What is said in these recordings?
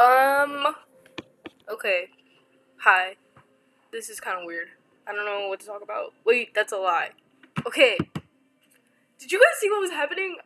Um. Okay. Hi. This is kind of weird. I don't know what to talk about. Wait, that's a lie. Okay. Did you guys see what was happening?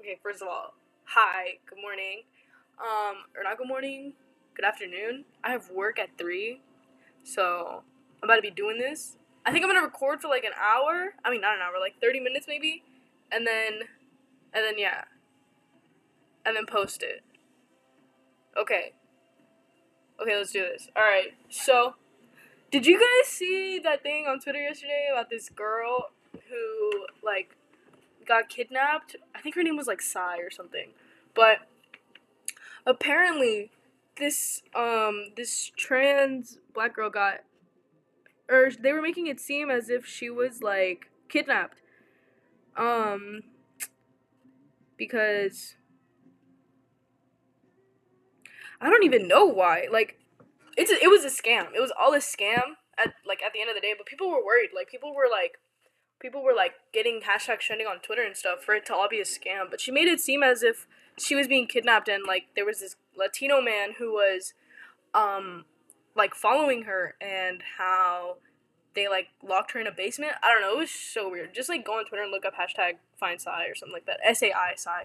Okay, first of all, hi. Good morning. Um, or not good morning. Good afternoon. I have work at three, so I'm about to be doing this. I think I'm gonna record for like an hour. I mean, not an hour, like thirty minutes maybe, and then, and then yeah, and then post it. Okay. Okay, let's do this. All right. So, did you guys see that thing on Twitter yesterday about this girl who like got kidnapped? I think her name was like Sai or something. But apparently this um this trans black girl got or they were making it seem as if she was like kidnapped. Um because I don't even know why. Like, it's a, it was a scam. It was all a scam at like at the end of the day. But people were worried. Like people were like, people were like getting hashtag trending on Twitter and stuff for it to all be a scam. But she made it seem as if she was being kidnapped and like there was this Latino man who was, um, like following her and how they like locked her in a basement. I don't know. It was so weird. Just like go on Twitter and look up hashtag find Sai or something like that. S A I Sai.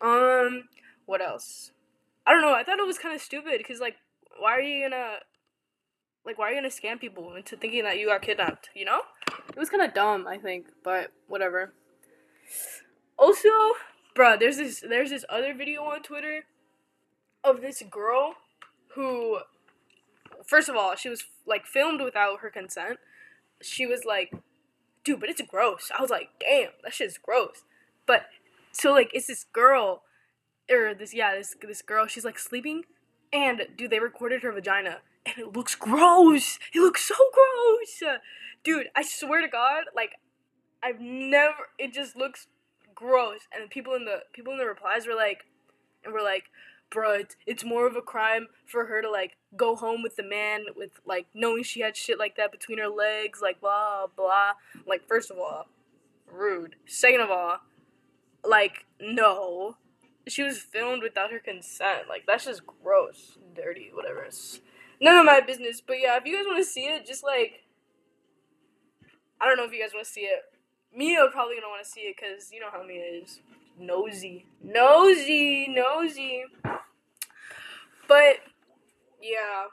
Um, what else? I don't know. I thought it was kind of stupid because like, why are you gonna, like, why are you gonna scam people into thinking that you got kidnapped? You know, it was kind of dumb. I think, but whatever. Also, bruh, there's this there's this other video on Twitter of this girl who, first of all, she was like filmed without her consent. She was like, dude, but it's gross. I was like, damn, that shit's gross. But so like, it's this girl or this yeah this this girl she's like sleeping and dude they recorded her vagina and it looks gross! It looks so gross! Dude i swear to god like i've never it just looks gross. And people in the people in the replies were like and we're like it's, it's more of a crime for her to like go home with the man with like knowing she had shit like that between her legs like blah blah. Like first of all rude. Second of all like no she was filmed without her consent. Like that's just gross, dirty, whatever. It's none of my business. But yeah, if you guys want to see it, just like I don't know if you guys want to see it. Mia probably gonna want to see it because you know how Mia is nosy, nosy, nosy. But yeah,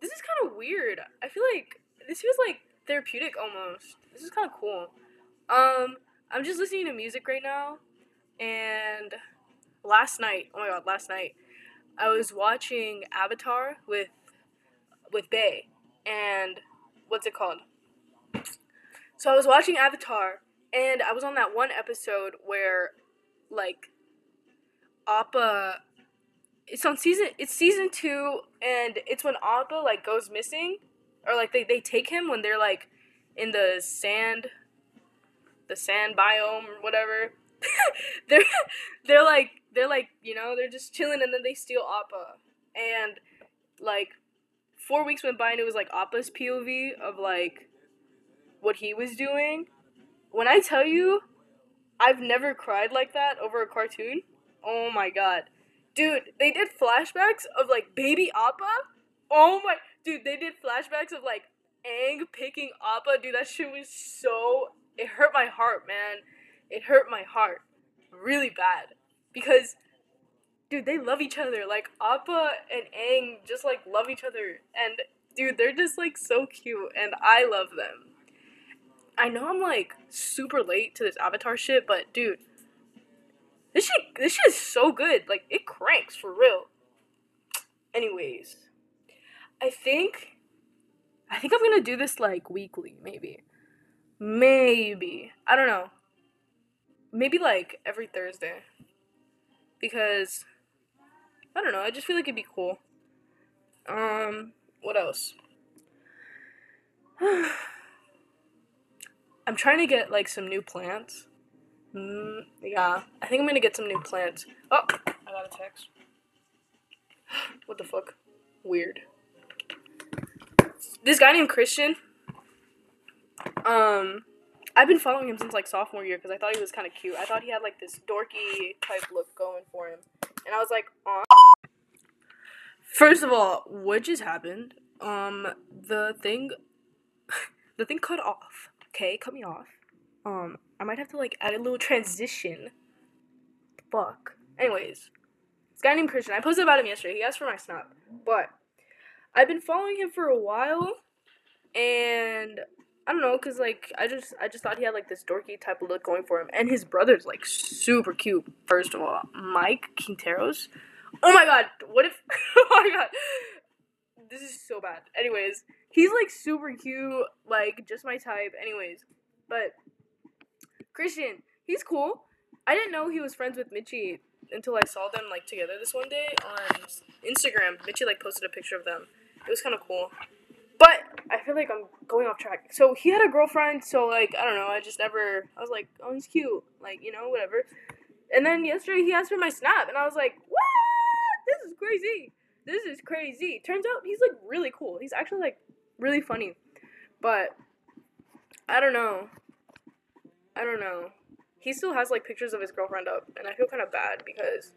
this is kind of weird. I feel like this feels like therapeutic almost. This is kind of cool. Um, I'm just listening to music right now, and last night, oh my god, last night, I was watching Avatar with with Bay, and what's it called? So I was watching Avatar, and I was on that one episode where, like, Appa. It's on season. It's season two, and it's when Appa like goes missing, or like they they take him when they're like in the sand, the sand biome or whatever. they're they're like they're like you know they're just chilling and then they steal Appa and like four weeks went by and it was like Appa's POV of like what he was doing. When I tell you, I've never cried like that over a cartoon. Oh my god, dude! They did flashbacks of like baby Appa. Oh my, dude! They did flashbacks of like Aang picking Appa. Dude, that shit was so. It hurt my heart, man. It hurt my heart really bad because dude, they love each other. Like Appa and Aang just like love each other and dude, they're just like so cute and I love them. I know I'm like super late to this Avatar shit, but dude, this shit this shit is so good. Like it cranks for real. Anyways, I think I think I'm going to do this like weekly, maybe. Maybe. I don't know. Maybe like every Thursday because I don't know. I just feel like it'd be cool. Um, what else? I'm trying to get like some new plants. Mm, yeah, I think I'm gonna get some new plants. Oh, I got a text. what the fuck? Weird. This guy named Christian. Um, I've been following him since like sophomore year because I thought he was kind of cute. I thought he had like this dorky type look going for him, and I was like, Aw. First of all, what just happened? Um, the thing, the thing cut off. Okay, cut me off. Um, I might have to like add a little transition. Fuck. Anyways, this guy named Christian. I posted about him yesterday. He asked for my snap, but I've been following him for a while, and I don't know, cause like I just I just thought he had like this dorky type of look going for him, and his brother's like super cute. First of all, Mike Quinteros. Oh my god, what if? oh my god, this is so bad. Anyways, he's like super cute, like just my type. Anyways, but Christian, he's cool. I didn't know he was friends with Mitchie until I saw them like together this one day on Instagram. Mitchie like posted a picture of them. It was kind of cool. But I feel like I'm going off track. So he had a girlfriend, so like I don't know, I just never I was like, "Oh, he's cute." Like, you know, whatever. And then yesterday he asked for my snap and I was like, "What? This is crazy. This is crazy." Turns out he's like really cool. He's actually like really funny. But I don't know. I don't know. He still has like pictures of his girlfriend up, and I feel kind of bad because,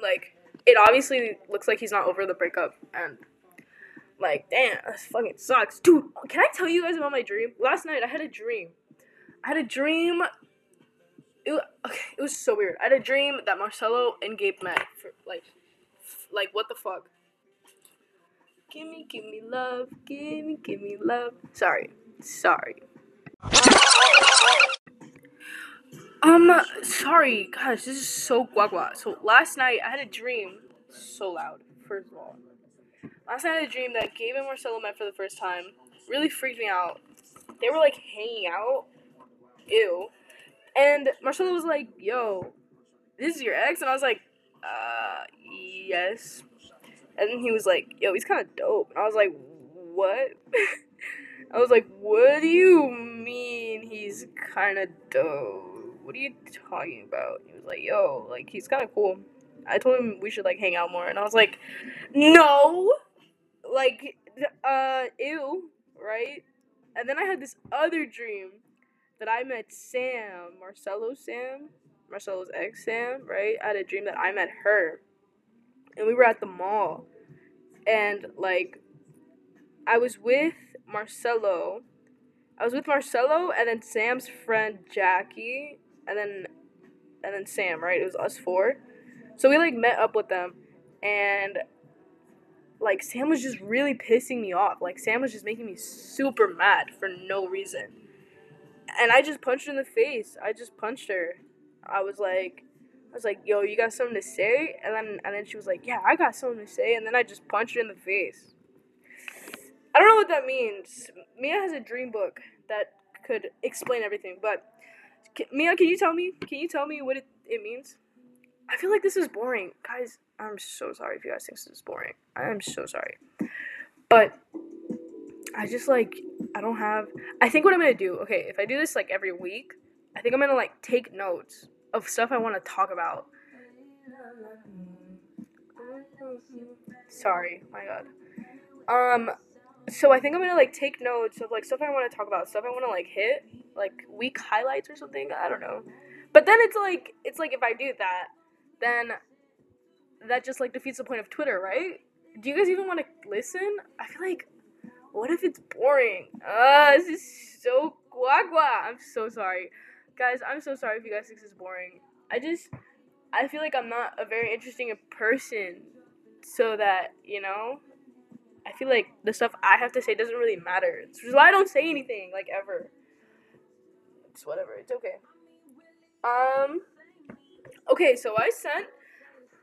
like, it obviously looks like he's not over the breakup, and like, damn, this fucking sucks, dude. Can I tell you guys about my dream? Last night I had a dream. I had a dream. It, okay, it was so weird. I had a dream that Marcelo and Gabe met for like, like what the fuck. Give me, give me love, give me, give me love. Sorry, sorry. Um, sorry, guys, this is so guagua. So last night I had a dream, so loud. First of all, last night I had a dream that Gabe and Marcelo met for the first time. Really freaked me out. They were like hanging out. Ew. And Marcelo was like, "Yo, this is your ex," and I was like, "Uh, yes." And then he was like, "Yo, he's kind of dope," and I was like, "What?" I was like, "What do you mean he's kind of dope?" what are you talking about? He was like, yo, like, he's kind of cool. I told him we should, like, hang out more. And I was like, no! Like, uh, ew, right? And then I had this other dream that I met Sam, Marcelo Sam, Marcelo's ex Sam, right? I had a dream that I met her. And we were at the mall. And, like, I was with Marcelo. I was with Marcelo and then Sam's friend Jackie and then and then Sam, right? It was us four. So we like met up with them and like Sam was just really pissing me off. Like Sam was just making me super mad for no reason. And I just punched her in the face. I just punched her. I was like I was like, "Yo, you got something to say?" And then and then she was like, "Yeah, I got something to say." And then I just punched her in the face. I don't know what that means. Mia has a dream book that could explain everything, but can, Mia, can you tell me? Can you tell me what it, it means? I feel like this is boring. Guys, I'm so sorry if you guys think this is boring. I am so sorry. But I just like I don't have I think what I'm gonna do, okay, if I do this like every week, I think I'm gonna like take notes of stuff I wanna talk about. Sorry, my god. Um so I think I'm gonna like take notes of like stuff I want to talk about, stuff I want to like hit, like week highlights or something. I don't know. But then it's like it's like if I do that, then that just like defeats the point of Twitter, right? Do you guys even want to listen? I feel like what if it's boring? Ah, uh, this is so guagua. I'm so sorry. Guys, I'm so sorry if you guys think this is boring. I just I feel like I'm not a very interesting person so that, you know, I feel like the stuff I have to say doesn't really matter. It's why I don't say anything, like ever. It's whatever. It's okay. Um. Okay, so I sent,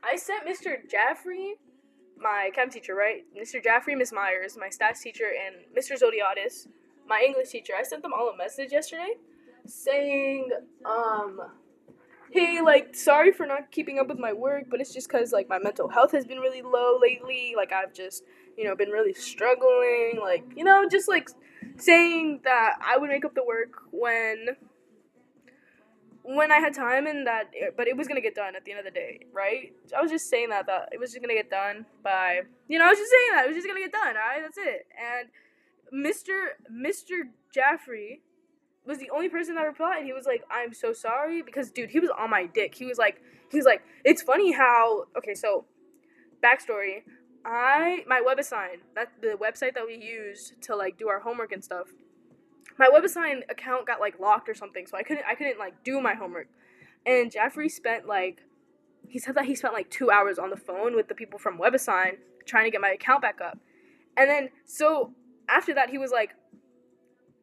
I sent Mr. Jaffrey, my chem teacher, right? Mr. Jaffrey, Miss Myers, my stats teacher, and Mr. Zodiotis, my English teacher. I sent them all a message yesterday, saying, um, hey, like, sorry for not keeping up with my work, but it's just because, like, my mental health has been really low lately. Like, I've just you know, been really struggling, like, you know, just like saying that I would make up the work when when I had time and that but it was to get done at the end of the day, right? I was just saying that that it was just to get done by, you know, I was just saying that it was just to get done, all right? That's it. And Mr. Mr. Jaffrey was the only person that replied. And he was like, "I'm so sorry," because dude, he was on my dick. He was like, he was like, "It's funny how." Okay, so backstory I my WebAssign that the website that we used to like do our homework and stuff. My WebAssign account got like locked or something, so I couldn't I couldn't like do my homework. And Jeffrey spent like he said that he spent like two hours on the phone with the people from WebAssign trying to get my account back up. And then so after that he was like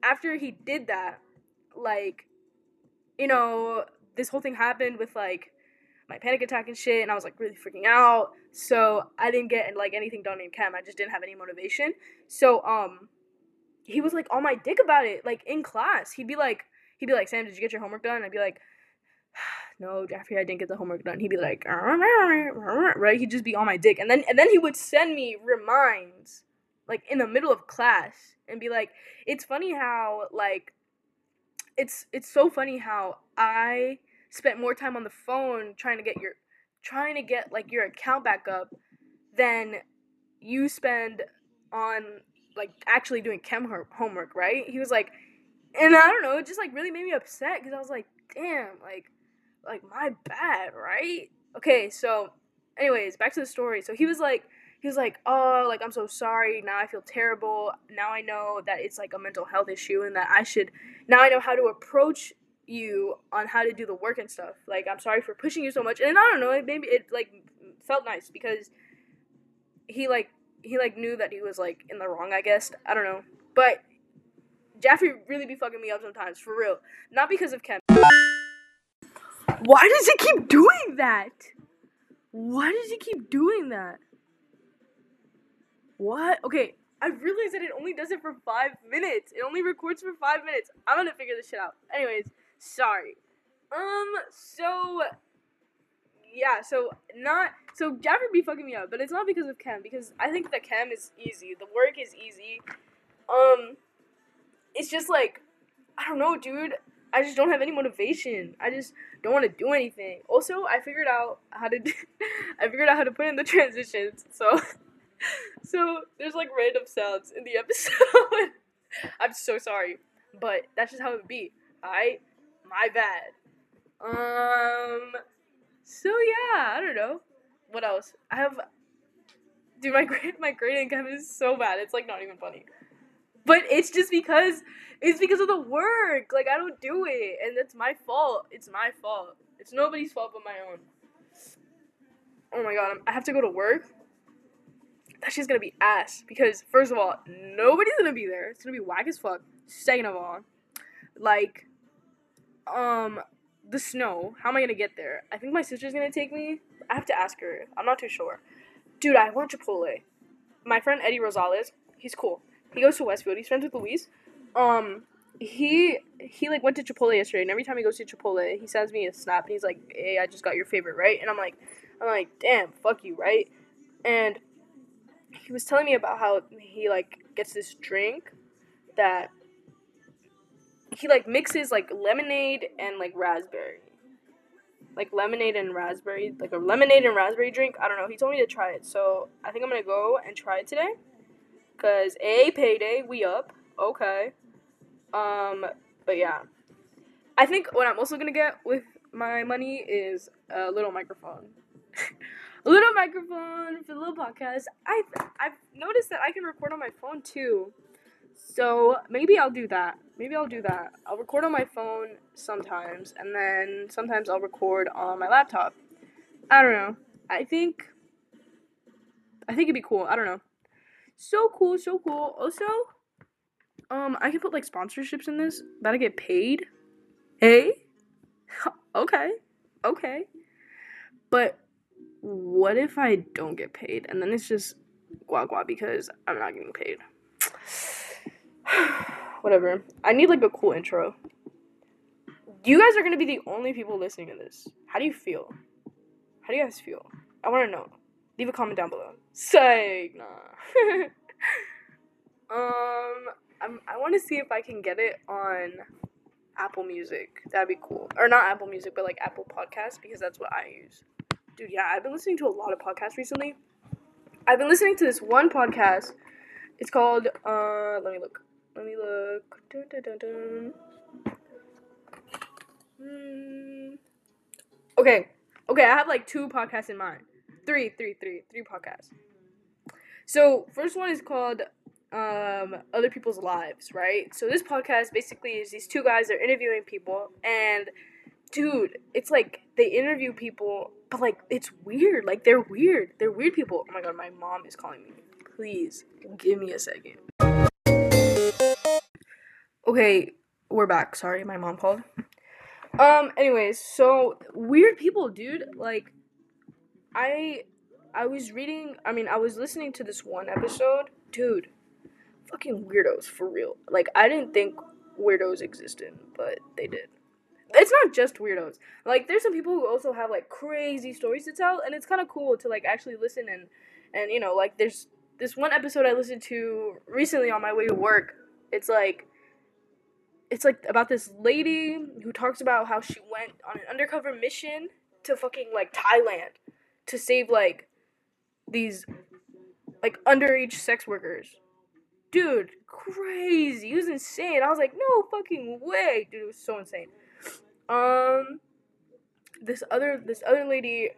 after he did that, like you know, this whole thing happened with like my panic attack and shit, and I was like really freaking out. So I didn't get like anything done in chem. I just didn't have any motivation. So um, he was like on my dick about it, like in class. He'd be like, he'd be like, Sam, did you get your homework done? I'd be like, no, Jeffrey, I didn't get the homework done. He'd be like, right? He'd just be on my dick, and then and then he would send me reminds, like in the middle of class, and be like, it's funny how like, it's it's so funny how I spent more time on the phone trying to get your trying to get like your account back up than you spend on like actually doing chem homework, right? He was like, and I don't know, it just like really made me upset because I was like, damn, like, like my bad, right? Okay, so, anyways, back to the story. So he was like, he was like, oh, like I'm so sorry. Now I feel terrible. Now I know that it's like a mental health issue and that I should. Now I know how to approach you on how to do the work and stuff. Like I'm sorry for pushing you so much. And I don't know, maybe it like felt nice because he like he like knew that he was like in the wrong, I guess. I don't know. But Jaffrey really be fucking me up sometimes, for real. Not because of chem. Why does he keep doing that? Why does he keep doing that? What? Okay, I realized that it only does it for five minutes. It only records for five minutes. I'm gonna figure this shit out. Anyways, Sorry. Um, so yeah, so not so Jaffer be fucking me up, but it's not because of chem, because I think the chem is easy. The work is easy. Um it's just like I don't know, dude. I just don't have any motivation. I just don't want to do anything. Also, I figured out how to do, I figured out how to put in the transitions. So so there's like random sounds in the episode. I'm so sorry, but that's just how it would be. I my bad. Um. So yeah, I don't know. What else? I have. Dude, my grade, my grading chem is so bad. It's like not even funny. But it's just because it's because of the work. Like I don't do it, and it's my fault. It's my fault. It's nobody's fault but my own. Oh my god, I have to go to work. That shit's gonna be ass because first of all, nobody's gonna be there. It's gonna be whack as fuck. Second of all, like um the snow. How am I gonna get there? I think my sister's gonna take me. I have to ask her. I'm not too sure. Dude, I want Chipotle. My friend Eddie Rosales, he's cool. He goes to Westfield. He's friends with Luis. Um, he he like went to Chipotle yesterday, and every time he goes to Chipotle, he sends me a snap, and he's like, "Hey, I just got your favorite, right?" And I'm like, I'm like, "Damn, fuck you, right?" And he was telling me about how he like gets this drink that he like mixes like lemonade and like raspberry. Like lemonade and raspberry, like a lemonade and raspberry drink. I don't know. He told me to try it, so I think I'm gonna go and try it today. Cause a payday, we up. Okay. Um, but yeah, I think what I'm also gonna get with my money is a little microphone. a little microphone for the little podcast. I I've noticed that I can record on my phone too. So maybe I'll do that. Maybe I'll do that. I'll record on my phone sometimes, and then sometimes I'll record on my laptop. I don't know. I think. I think it'd be cool. I don't know. So cool, so cool. Also, um, I can put like sponsorships in this that I get paid. Hey, okay, okay. But what if I don't get paid and then it's just guagua because I'm not getting paid? Whatever. I need like a cool intro. You guys are gonna be the only people listening to this. How do you feel? How do you guys feel? I wanna know. Leave a comment down below. Say nah. um, I'm, I want to see if I can get it on Apple Music. That'd be cool. Or not Apple Music, but like Apple Podcasts because that's what I use. Dude, yeah, I've been listening to a lot of podcasts recently. I've been listening to this one podcast. It's called uh let me look. Let me look. Dun, dun, dun, dun. Mm. Okay. Okay, I have like two podcasts in mind. Three, three, three, three podcasts. So first one is called um other people's lives, right? So this podcast basically is these two guys they're interviewing people and dude, it's like they interview people, but like it's weird. Like they're weird. They're weird people. Oh my god, my mom is calling me. Please give me a second. Okay, we're back. Sorry, my mom called. Um anyways, so weird people, dude. Like I I was reading, I mean, I was listening to this one episode. Dude, fucking weirdos for real. Like I didn't think weirdos existed, but they did it's not just weirdos. Like there's some people who also have like crazy stories to tell, and it's kind of cool to like actually listen and and you know like there's this one episode I listened to recently on my way to work. It's like it's like about this lady who talks about how she went on an undercover mission to fucking like Thailand to save like these like underage sex workers. Dude, crazy. It was insane. I was like, no fucking way. Dude, it was so insane. Um, this other this other lady,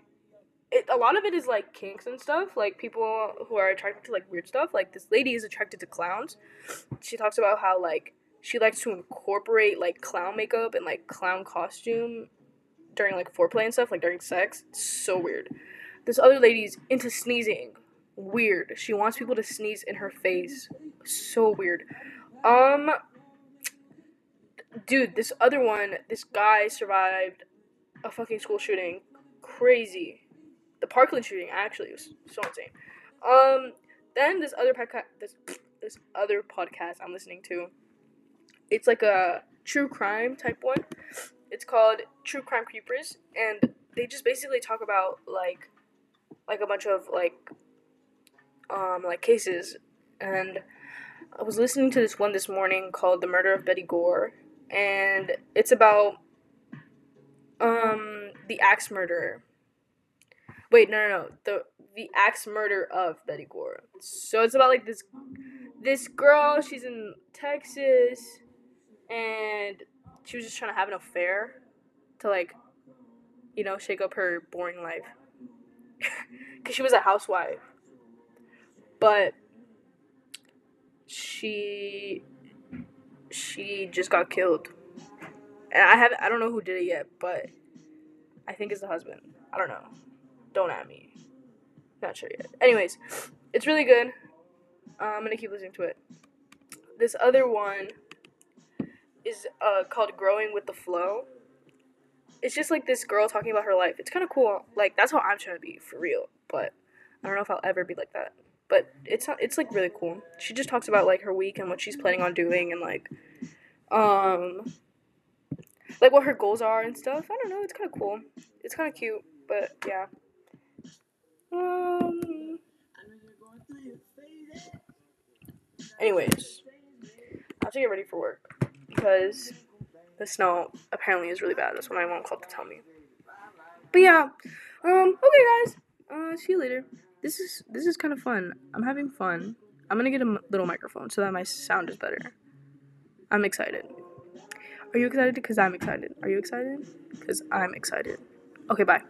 it, a lot of it is like kinks and stuff. Like people who are attracted to like weird stuff. Like this lady is attracted to clowns. She talks about how like she likes to incorporate like clown makeup and like clown costume during like foreplay and stuff, like during sex. It's so weird. This other lady's into sneezing. Weird. She wants people to sneeze in her face. So weird. Um dude, this other one, this guy survived a fucking school shooting. Crazy. The Parkland shooting actually was so insane. Um, then this other podcast, this this other podcast I'm listening to, it's like a true crime type one. It's called True Crime Creepers, and they just basically talk about like, like a bunch of like, um, like cases. And I was listening to this one this morning called The Murder of Betty Gore, and it's about um the axe murderer. Wait, no, no, no. The the axe murder of Betty Gore. So it's about like this this girl. She's in Texas, and she was just trying to have an affair to like, you know, shake up her boring life. Cause she was a housewife, but she she just got killed. And I have I don't know who did it yet, but I think it's the husband. I don't know. Don't at me. Not sure yet. Anyways, it's really good. Uh, I'm gonna keep listening to it. This other one is uh, called "Growing with the Flow." It's just like this girl talking about her life. It's kind of cool. Like that's how I'm trying to be for real. But I don't know if I'll ever be like that but it's not, it's like really cool. She just talks about like her week and what she's planning on doing and like um like what her goals are and stuff. I don't know, it's kind of cool. It's kind of cute, but yeah. Um Anyways, I have to get ready for work because the snow apparently is really bad. That's what my mom called to tell me. But yeah, um, okay, guys. Uh, see you later this is this is kind of fun. I'm having fun. I'm gonna get a m- little microphone so that my sound is better. I'm excited. Are you excited? Because I'm excited. Are you excited? Because I'm excited. Okay, bye.